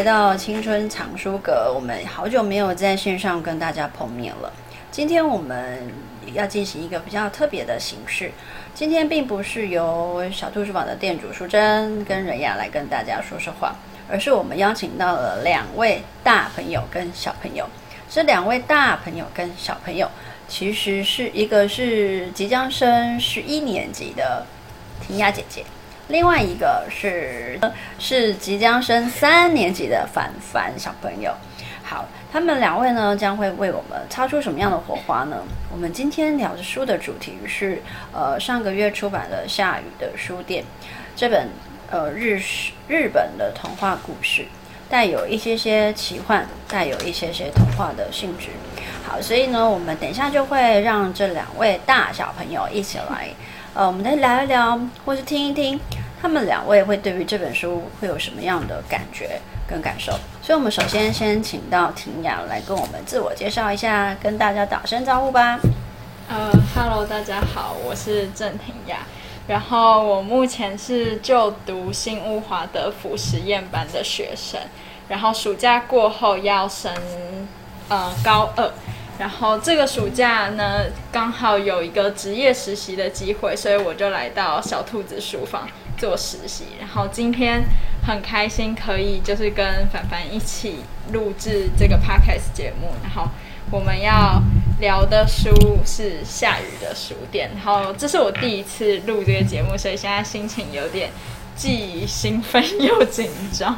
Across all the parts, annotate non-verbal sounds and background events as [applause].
来到青春藏书阁，我们好久没有在线上跟大家碰面了。今天我们要进行一个比较特别的形式。今天并不是由小兔书坊的店主淑珍跟仁雅来跟大家说说话，而是我们邀请到了两位大朋友跟小朋友。这两位大朋友跟小朋友，其实是一个是即将升十一年级的婷雅姐姐。另外一个是是即将升三年级的凡凡小朋友，好，他们两位呢将会为我们擦出什么样的火花呢？我们今天聊的书的主题是，呃，上个月出版的《夏雨的书店》这本呃日日本的童话故事，带有一些些奇幻，带有一些些童话的性质。好，所以呢，我们等一下就会让这两位大小朋友一起来。呃，我们来聊一聊，或是听一听，他们两位会对于这本书会有什么样的感觉跟感受。所以，我们首先先请到婷雅来跟我们自我介绍一下，跟大家打声招呼吧。呃，Hello，大家好，我是郑婷雅，然后我目前是就读新乌华德福实验班的学生，然后暑假过后要升呃高二。然后这个暑假呢，刚好有一个职业实习的机会，所以我就来到小兔子书房做实习。然后今天很开心可以就是跟凡凡一起录制这个 podcast 节目。然后我们要聊的书是夏雨的书店。然后这是我第一次录这个节目，所以现在心情有点既兴奋又紧张。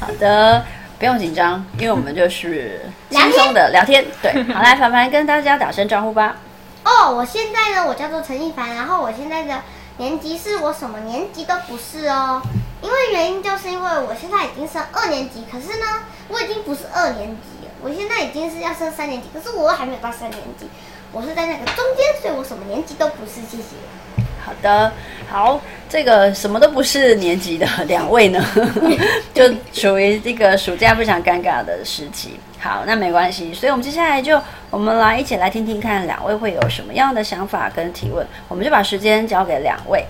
好的。不用紧张，因为我们就是轻松的聊天。对，好，来，凡凡跟大家打声招呼吧。[laughs] 哦，我现在呢，我叫做陈一凡，然后我现在的年级是我什么年级都不是哦，因为原因就是因为我现在已经升二年级，可是呢，我已经不是二年级了，我现在已经是要升三年级，可是我还没有到三年级，我是在那个中间，所以我什么年级都不是，谢谢。好的，好，这个什么都不是年级的 [laughs] 两位呢，[laughs] 就属于这个暑假非常尴尬的时期。好，那没关系，所以我们接下来就我们来一起来听听看两位会有什么样的想法跟提问，我们就把时间交给两位。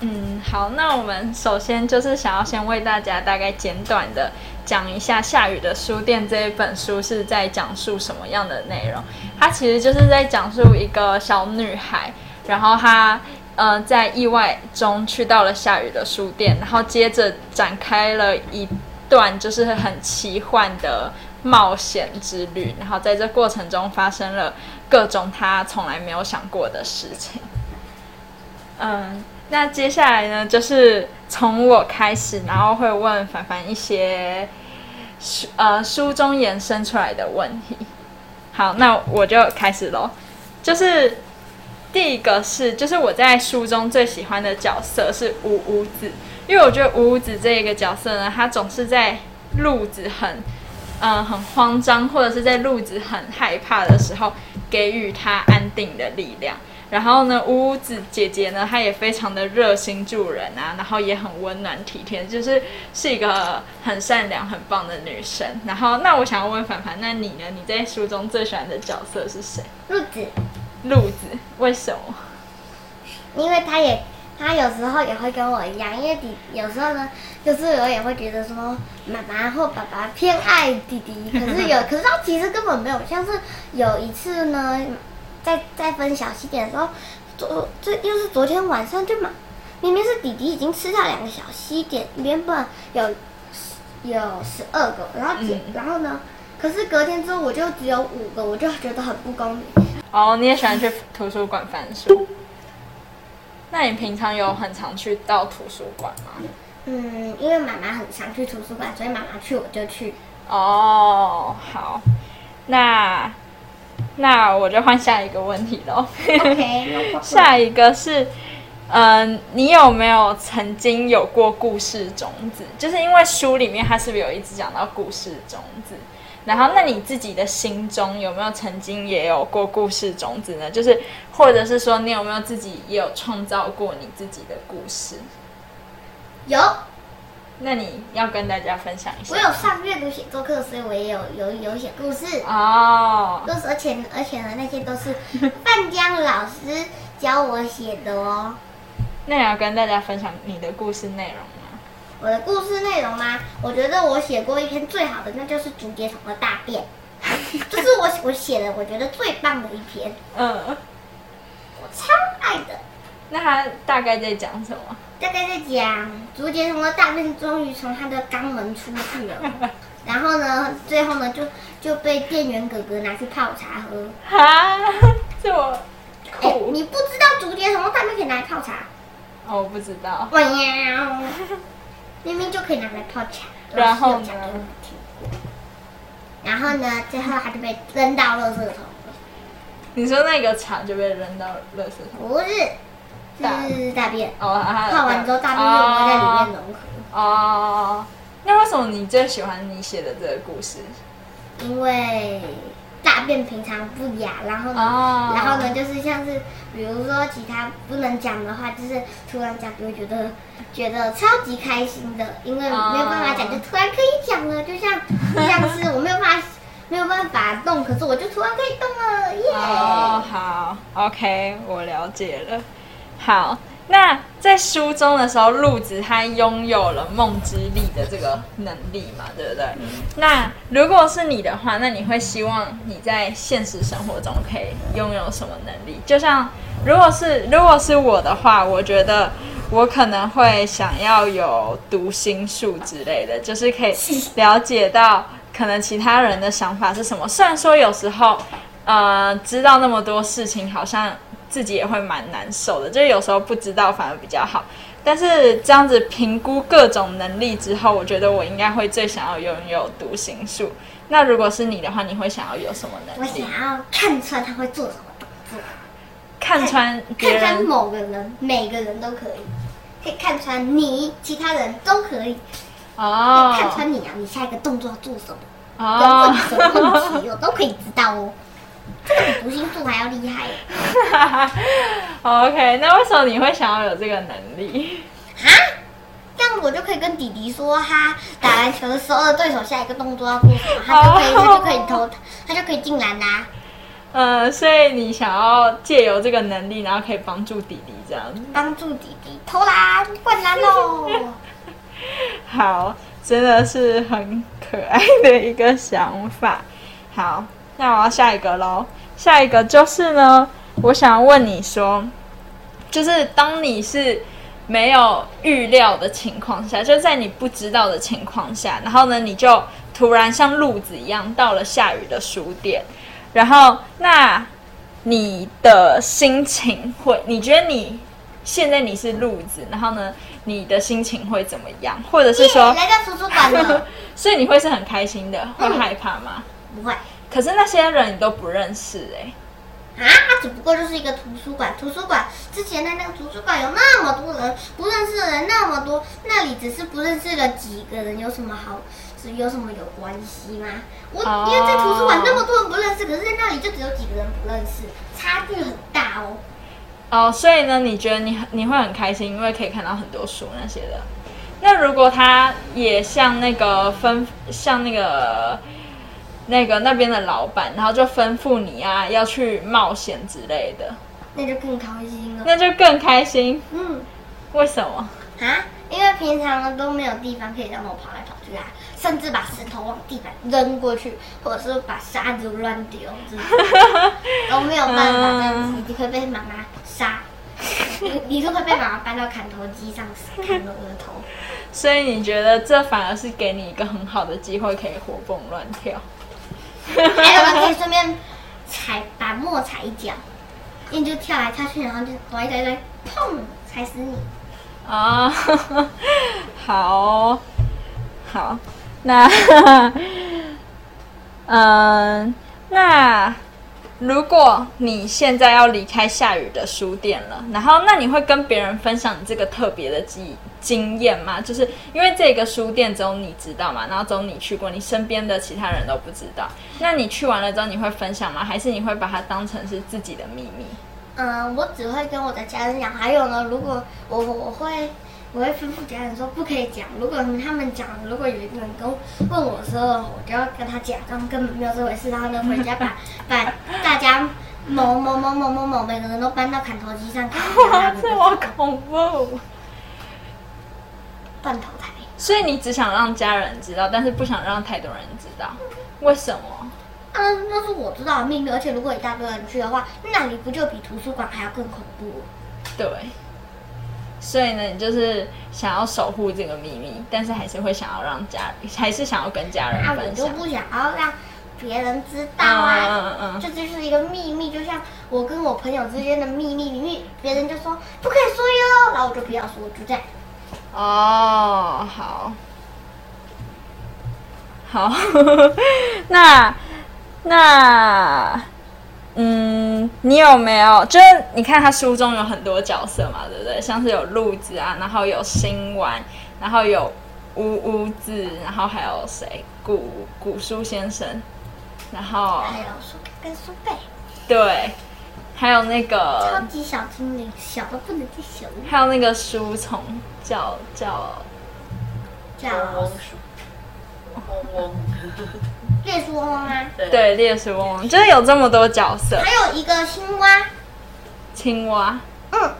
嗯，好，那我们首先就是想要先为大家大概简短的讲一下《下雨的书店》这一本书是在讲述什么样的内容。它其实就是在讲述一个小女孩，然后她。呃，在意外中去到了下雨的书店，然后接着展开了一段就是很奇幻的冒险之旅，然后在这过程中发生了各种他从来没有想过的事情。嗯，那接下来呢，就是从我开始，然后会问凡凡一些书呃书中延伸出来的问题。好，那我就开始喽，就是。第一个是，就是我在书中最喜欢的角色是五五子，因为我觉得五五子这一个角色呢，他总是在路子很，嗯、很慌张，或者是在路子很害怕的时候，给予他安定的力量。然后呢，五五子姐姐呢，她也非常的热心助人啊，然后也很温暖体贴，就是是一个很善良、很棒的女生。然后，那我想要问凡凡，那你呢？你在书中最喜欢的角色是谁？鹿子。鹿子为什么？因为他也，他有时候也会跟我一样，因为弟有时候呢，就是我也会觉得说妈妈或爸爸偏爱弟弟，[laughs] 可是有，可是他其实根本没有。像是有一次呢，在在分小西点的时候，昨这又是昨天晚上，就嘛，明明是弟弟已经吃掉两个小西点，原本有有十二个，然后、嗯、然后呢，可是隔天之后我就只有五个，我就觉得很不公平。哦，你也喜欢去图书馆翻书？那你平常有很常去到图书馆吗？嗯，因为妈妈很常去图书馆，所以妈妈去我就去。哦，好，那那我就换下一个问题喽。OK，[laughs] 下一个是，嗯、呃，你有没有曾经有过故事种子？就是因为书里面它是不是有一直讲到故事种子？然后，那你自己的心中有没有曾经也有过故事种子呢？就是，或者是说，你有没有自己也有创造过你自己的故事？有。那你要跟大家分享一下。我有上阅读写作课，所以我也有有有写故事哦。就是，而且而且呢，那些都是范江老师教我写的哦。那你要跟大家分享你的故事内容吗？我的故事内容吗？我觉得我写过一篇最好的，那就是竹节虫的大便，[laughs] 这是我我写的我觉得最棒的一篇。[laughs] 嗯，我超爱的。那他大概在讲什么？大概在讲竹节虫的大便终于从他的肛门出去了，[laughs] 然后呢，最后呢就就被店员哥哥拿去泡茶喝。哈，这我，哎，你不知道竹节虫的大便可以拿来泡茶？哦，我不知道。哇呀！明明就可以拿来泡茶，然后呢？然后呢？最后他就被扔到垃圾桶了。你说那个茶就被扔到垃圾桶？不是，是大便。哦，泡完之后大便就会在里面融合。哦，那为什么你最喜欢你写的这个故事？因为。大便平常不雅，然后呢，oh. 然后呢，就是像是，比如说其他不能讲的话，就是突然讲就会觉得觉得超级开心的，因为没有办法讲，就突然可以讲了，就像就像是我没有办法没有办法动，可是我就突然可以动了，耶、哦，好，OK，我了解了，好。那在书中的时候，鹿子他拥有了梦之力的这个能力嘛，对不对？嗯、那如果是你的话，那你会希望你在现实生活中可以拥有什么能力？就像如果是如果是我的话，我觉得我可能会想要有读心术之类的，就是可以了解到可能其他人的想法是什么。虽然说有时候，呃，知道那么多事情，好像。自己也会蛮难受的，就是有时候不知道反而比较好。但是这样子评估各种能力之后，我觉得我应该会最想要拥有读心术。那如果是你的话，你会想要有什么能力？我想要看穿他会做什么动作，看穿看穿某个人，每个人都可以，可以看穿你，其他人都可以。哦，看穿你啊，你下一个动作要做什么？哦，什么问题我都可以知道哦。这个比读心术还要厉害。[laughs] OK，那为什么你会想要有这个能力？啊？这样我就可以跟弟弟说，他打篮球的时候的对手下一个动作要做什么，[laughs] 他就可以，他就可以投，他就可以进篮啦。呃，所以你想要借由这个能力，然后可以帮助弟弟这样子。帮助弟弟投篮灌篮喽！[laughs] 好，真的是很可爱的一个想法。好。那我要下一个喽，下一个就是呢，我想问你说，就是当你是没有预料的情况下，就在你不知道的情况下，然后呢，你就突然像路子一样到了下雨的书店，然后那你的心情会，你觉得你现在你是路子，然后呢，你的心情会怎么样？或者是说来到图书馆了，[laughs] 所以你会是很开心的，会害怕吗？不会。可是那些人你都不认识哎、欸，啊，他只不过就是一个图书馆。图书馆之前的那个图书馆有那么多人，不认识的人那么多，那里只是不认识了几个人，有什么好？是有什么有关系吗？我、oh. 因为在图书馆那么多人不认识，可是在那里就只有几个人不认识，差距很大哦。哦，oh, 所以呢，你觉得你你会很开心，因为可以看到很多书那些的。那如果他也像那个分，像那个。那个那边的老板，然后就吩咐你啊，要去冒险之类的，那就更开心了。那就更开心。嗯，为什么？啊？因为平常呢都没有地方可以让我跑来跑去啊，甚至把石头往地板扔过去，或者是把沙子乱丢，[laughs] 都没有办法。这样子你会被妈妈杀，你你就会被妈妈搬到砍头机上砍了额头。[laughs] 所以你觉得这反而是给你一个很好的机会，可以活蹦乱跳。[laughs] 还有，我可以顺便踩，把墨踩一脚，你就跳来跳去，然后就躲一躲一躲，砰，踩死你！啊，[laughs] 好，好，那，[laughs] 嗯，那。如果你现在要离开下雨的书店了，然后那你会跟别人分享你这个特别的经经验吗？就是因为这个书店只有你知道嘛，然后只有你去过，你身边的其他人都不知道。那你去完了之后，你会分享吗？还是你会把它当成是自己的秘密？嗯，我只会跟我的家人讲。还有呢，如果我我会。我会吩咐家人说不可以讲。如果他们讲，如果有一个人跟问我的时候，我就要跟他讲，他们根本没有这回事。然后呢，回家把 [laughs] 把大家某某某某某某每个人都搬到砍头机上砍。这么恐怖！断头台。所以你只想让家人知道，但是不想让太多人知道，为什么？嗯，那是我知道的秘密，而且如果一大堆人去的话，那里不就比图书馆还要更恐怖？对。所以呢，你就是想要守护这个秘密，但是还是会想要让家，还是想要跟家人分享。啊、我就不想要让别人知道啊，嗯嗯嗯，这就是一个秘密，就像我跟我朋友之间的秘密，秘密别人就说不可以说哟，然后我就不要说，就这样。哦，好，好，那 [laughs] 那。嗯，你有没有？就是你看他书中有很多角色嘛，对不对？像是有鹿子啊，然后有新丸，然后有乌乌子，然后还有谁？古古书先生，然后还有苏跟苏贝，对，还有那个超级小精灵，小到不能再小。还有那个书虫叫叫叫嗡嗡。猎书嗡嗡啊，对，猎书嗡嗡，就是有这么多角色，还有一个青蛙，青蛙，嗯。嗯，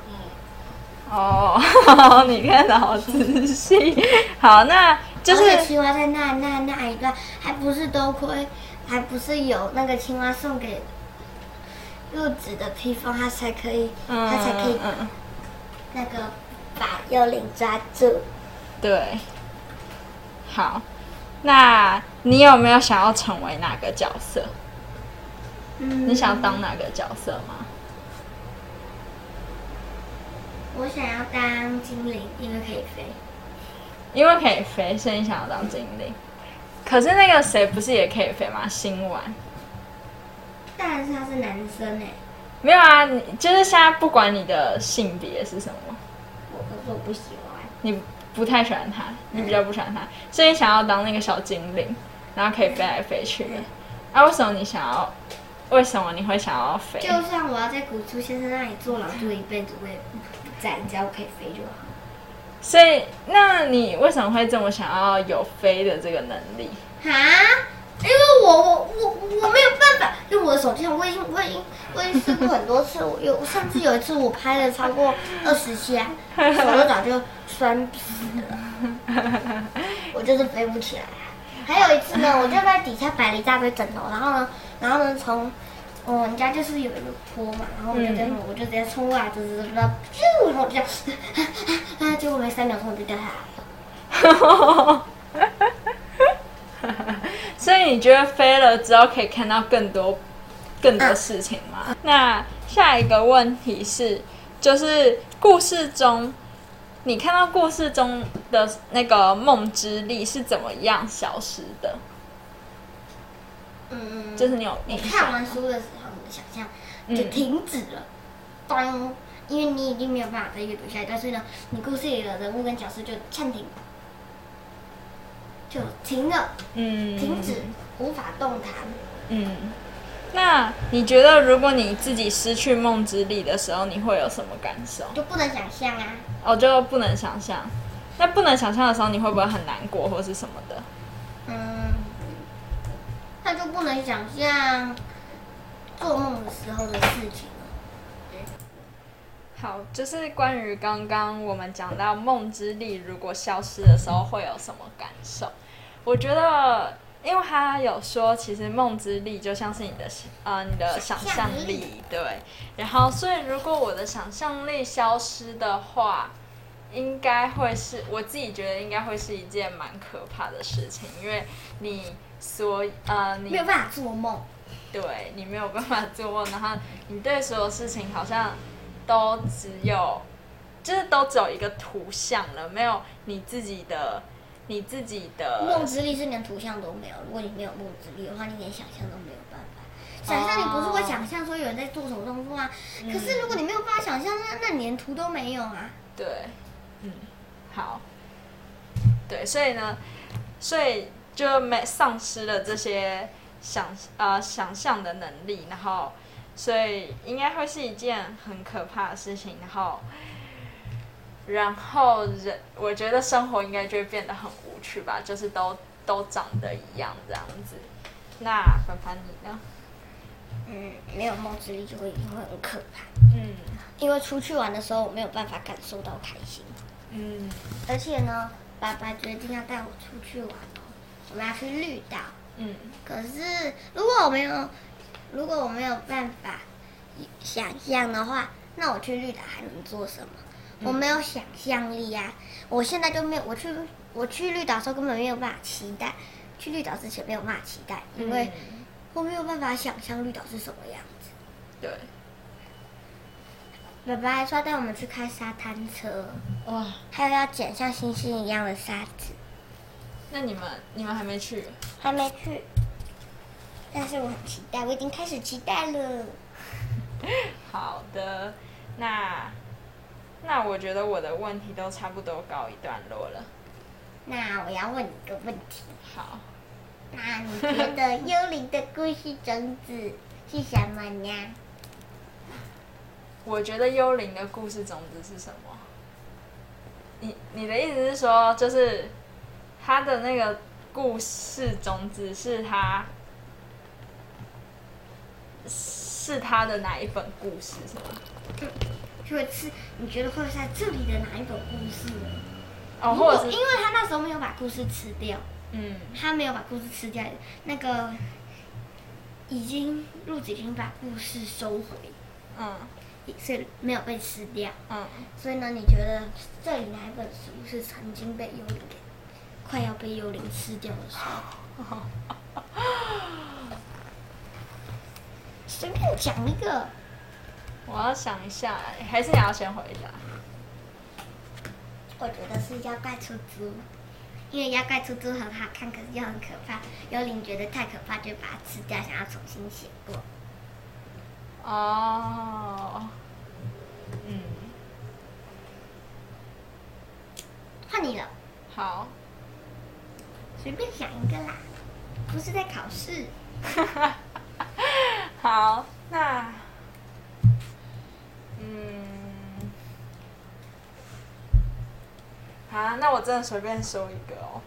哦，[laughs] 你看的好仔细，好，那就是青蛙在那那那一段，还不是多亏，还不是有那个青蛙送给柚子的披风，他才可以，他才可以，那个把幽灵抓住，对，好。那你有没有想要成为哪个角色？嗯，你想当哪个角色吗？我想要当精灵，因为可以飞。因为可以飞，所以你想要当精灵。可是那个谁不是也可以飞吗？新丸。但是他是男生哎。没有啊，你就是现在不管你的性别是什么，我可是我不喜欢你。不太喜欢他，你比较不喜欢他，所以想要当那个小精灵，然后可以飞来飞去的。啊，为什么你想要？为什么你会想要飞？就算我要在古书先生那里坐牢坐一辈子，我也不在，只要我可以飞就好。所以，那你为什么会这么想要有飞的这个能力？啊？因为我我我我没有办法，因为我的手机上我已经我已经我已经试过很多次，我有上次有一次我拍了超过二十下，[laughs] 手都早就酸皮了，我就是飞不起来。还有一次呢，我就在底下摆了一大堆枕头，然后呢，然后呢，从我们家就是有一个坡嘛，然后我就这样，我就直接冲过来，就是不知道，然后就这样，啊，结果没三秒钟我就掉下来了。[laughs] 所以你觉得飞了之后可以看到更多、更多事情吗？啊、那下一个问题是，就是故事中，你看到故事中的那个梦之力是怎么样消失的？嗯，就是你有你看完书的时候，你的想象就停止了，当、嗯，因为你已经没有办法再阅读下一段，所以呢，你故事里的人物跟角色就暂停。就停了，嗯，停止，无法动弹。嗯，那你觉得，如果你自己失去梦之力的时候，你会有什么感受？就不能想象啊。哦，就不能想象。那不能想象的时候，你会不会很难过，或是什么的？嗯，那就不能想象做梦的时候的事情。好，就是关于刚刚我们讲到梦之力如果消失的时候会有什么感受？我觉得，因为他有说，其实梦之力就像是你的呃你的想象力，对。然后，所以如果我的想象力消失的话，应该会是我自己觉得应该会是一件蛮可怕的事情，因为你所呃你没有办法做梦，对，你没有办法做梦，然后你对所有事情好像。都只有，就是都只有一个图像了，没有你自己的，你自己的梦之力是连图像都没有。如果你没有梦之力的话，你连想象都没有办法。想象你不是会想象说有人在做什么动作啊？嗯、可是如果你没有办法想象，那那你连图都没有啊。对，嗯，好，对，所以呢，所以就没丧失了这些想呃想象的能力，然后。所以应该会是一件很可怕的事情，然后，然后人，我觉得生活应该就会变得很无趣吧，就是都都长得一样这样子。那凡凡你呢？嗯，没有梦之力就会会很可怕。嗯，因为出去玩的时候我没有办法感受到开心。嗯，而且呢，爸爸决定要带我出去玩哦，我们要去绿岛。嗯。可是如果我没有，如果我没有办法想象的话，那我去绿岛还能做什么？嗯、我没有想象力呀、啊！我现在就没有，我去我去绿岛的时候根本没有办法期待，去绿岛之前没有办法期待，因为我没有办法想象绿岛是什么样子。对。爸爸还说要带我们去开沙滩车，哇！还有要捡像星星一样的沙子。那你们你们还没去？还没去，但是我很期待，我已经开始期待了。[laughs] 好的，那那我觉得我的问题都差不多告一段落了。那我要问你一个问题。好。那你觉得幽灵的故事种子是什么呢？[laughs] 我觉得幽灵的故事种子是什么？你你的意思是说，就是他的那个故事种子是他是他的哪一本故事是吗？就会吃你觉得会在这里的哪一本故事呢？哦，或者是因为他那时候没有把故事吃掉，嗯，他没有把故事吃掉，那个已经陆子已经把故事收回，嗯。所以没有被吃掉。嗯。所以呢，你觉得这里哪一本书是曾经被幽灵给快要被幽灵吃掉的书？[laughs] 随便讲一个。我要想一下，还是你要先回答？我觉得是妖怪出租，因为妖怪出租很好看，可是又很可怕。幽灵觉得太可怕，就把它吃掉，想要重新写过。哦，嗯，换你了。好，随便想一个啦，不是在考试。[laughs] 好，那，嗯，好，那我真的随便说一个哦，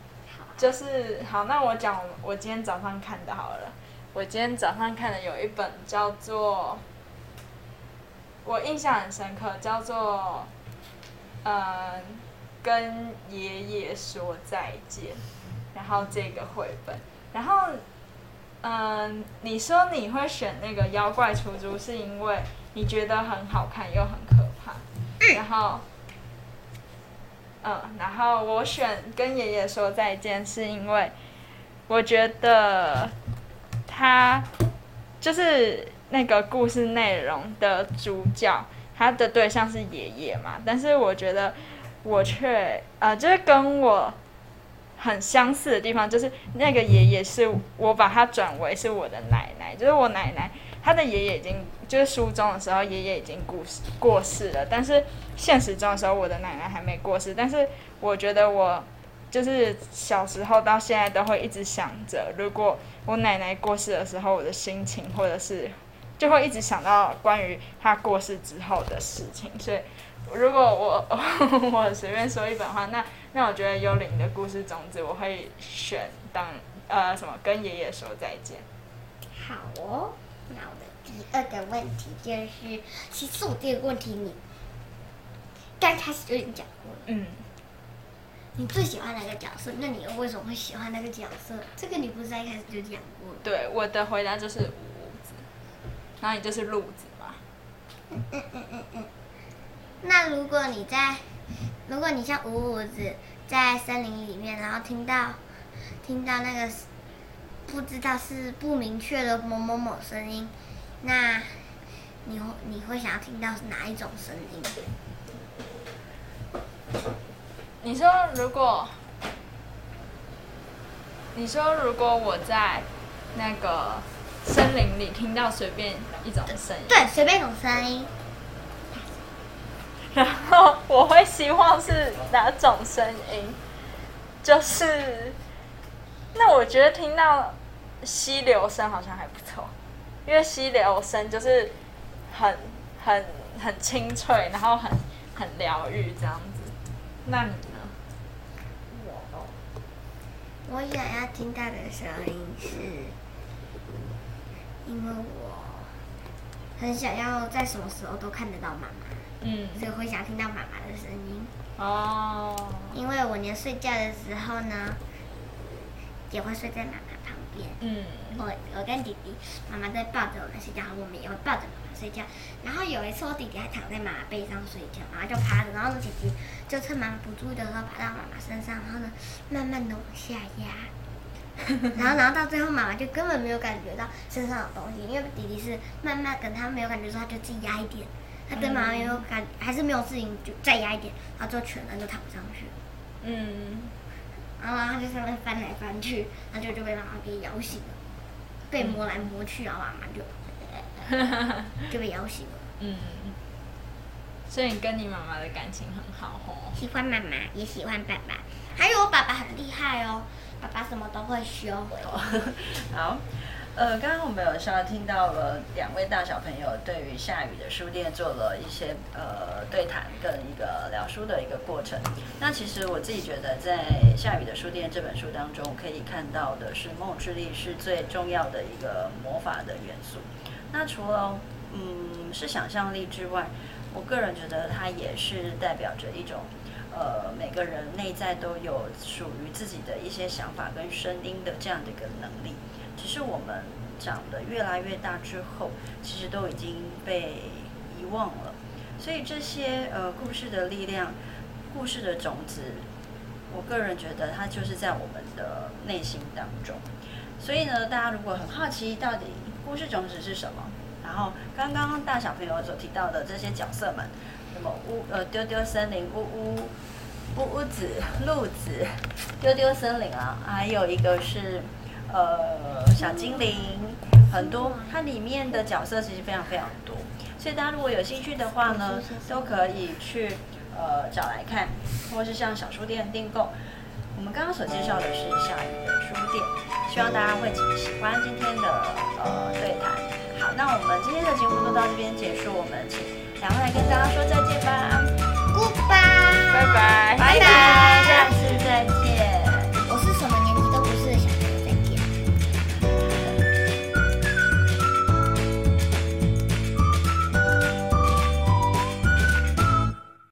就是好，那我讲我今天早上看的好了。我今天早上看的有一本叫做，我印象很深刻，叫做，呃，跟爷爷说再见，然后这个绘本，然后，嗯、呃，你说你会选那个妖怪出租，是因为你觉得很好看又很可怕，然后，嗯、呃，然后我选跟爷爷说再见，是因为我觉得。他就是那个故事内容的主角，他的对象是爷爷嘛，但是我觉得我却呃，就是跟我很相似的地方，就是那个爷爷是我把他转为是我的奶奶，就是我奶奶，他的爷爷已经就是书中的时候爷爷已经过世过世了，但是现实中的时候我的奶奶还没过世，但是我觉得我。就是小时候到现在都会一直想着，如果我奶奶过世的时候，我的心情，或者是就会一直想到关于她过世之后的事情。所以，如果我 [laughs] 我随便说一本话，那那我觉得《幽灵的故事种子》我会选当呃什么跟爷爷说再见。好哦，那我的第二个问题就是，其实我这个问题你刚开始就已经讲过了，嗯。你最喜欢哪个角色？那你又为什么会喜欢那个角色？这个你不是在一开始就讲过？对，我的回答就是五五子，然后你就是鹿子嘛。嗯嗯嗯嗯嗯。那如果你在，如果你像五五子在森林里面，然后听到听到那个不知道是不明确的某某某声音，那你会你会想要听到是哪一种声音？你说如果，你说如果我在那个森林里听到随便一种声音，对，随便一种声音，[laughs] 然后我会希望是哪种声音？就是，那我觉得听到溪流声好像还不错，因为溪流声就是很很很清脆，然后很很疗愈这样子。那你呢？我？我想要听到的声音是，因为我很想要在什么时候都看得到妈妈。嗯，所以会想听到妈妈的声音。哦，因为我连睡觉的时候呢，也会睡在妈妈旁边。嗯，我我跟弟弟，妈妈在抱着我们睡觉，我们也会抱着妈妈睡觉。然后有一次，我弟弟还躺在妈妈背上睡觉，然后就趴着，然后呢，姐姐就趁妈妈不注意的时候爬到妈妈身上，然后呢，慢慢的往下压。[laughs] 然后，然后到最后，妈妈就根本没有感觉到身上有东西，因为弟弟是慢慢跟他没有感觉，说他就自己压一点，他对妈妈没有感，还是没有事情，就再压一点，然后就全人就躺上去。嗯，然后他就上面翻来翻去，然后就就被妈妈给摇醒了，被摸来摸去，然后妈妈就 [laughs] 就被摇醒了。嗯，所以你跟你妈妈的感情很好哦。喜欢妈妈，也喜欢爸爸，还有我爸爸很厉害哦。爸爸什么都会修。好，呃，刚刚我们有稍微听到了两位大小朋友对于夏雨的书店做了一些呃对谈跟一个聊书的一个过程。那其实我自己觉得，在夏雨的书店这本书当中，可以看到的是梦之力是最重要的一个魔法的元素。那除了嗯是想象力之外，我个人觉得它也是代表着一种。呃，每个人内在都有属于自己的一些想法跟声音的这样的一个能力，只是我们长得越来越大之后，其实都已经被遗忘了。所以这些呃故事的力量，故事的种子，我个人觉得它就是在我们的内心当中。所以呢，大家如果很好奇到底故事种子是什么，然后刚刚大小朋友所提到的这些角色们。什么乌呃丢丢森林乌乌乌乌子鹿子丢丢森林啊，还有一个是呃小精灵，很多它里面的角色其实非常非常多，所以大家如果有兴趣的话呢，都可以去呃找来看，或是向小书店订购。我们刚刚所介绍的是下雨的书店，希望大家会喜欢今天的呃对谈。好，那我们今天的节目就到这边结束，我们请两位来跟大家说再见吧，Goodbye，拜拜，拜拜。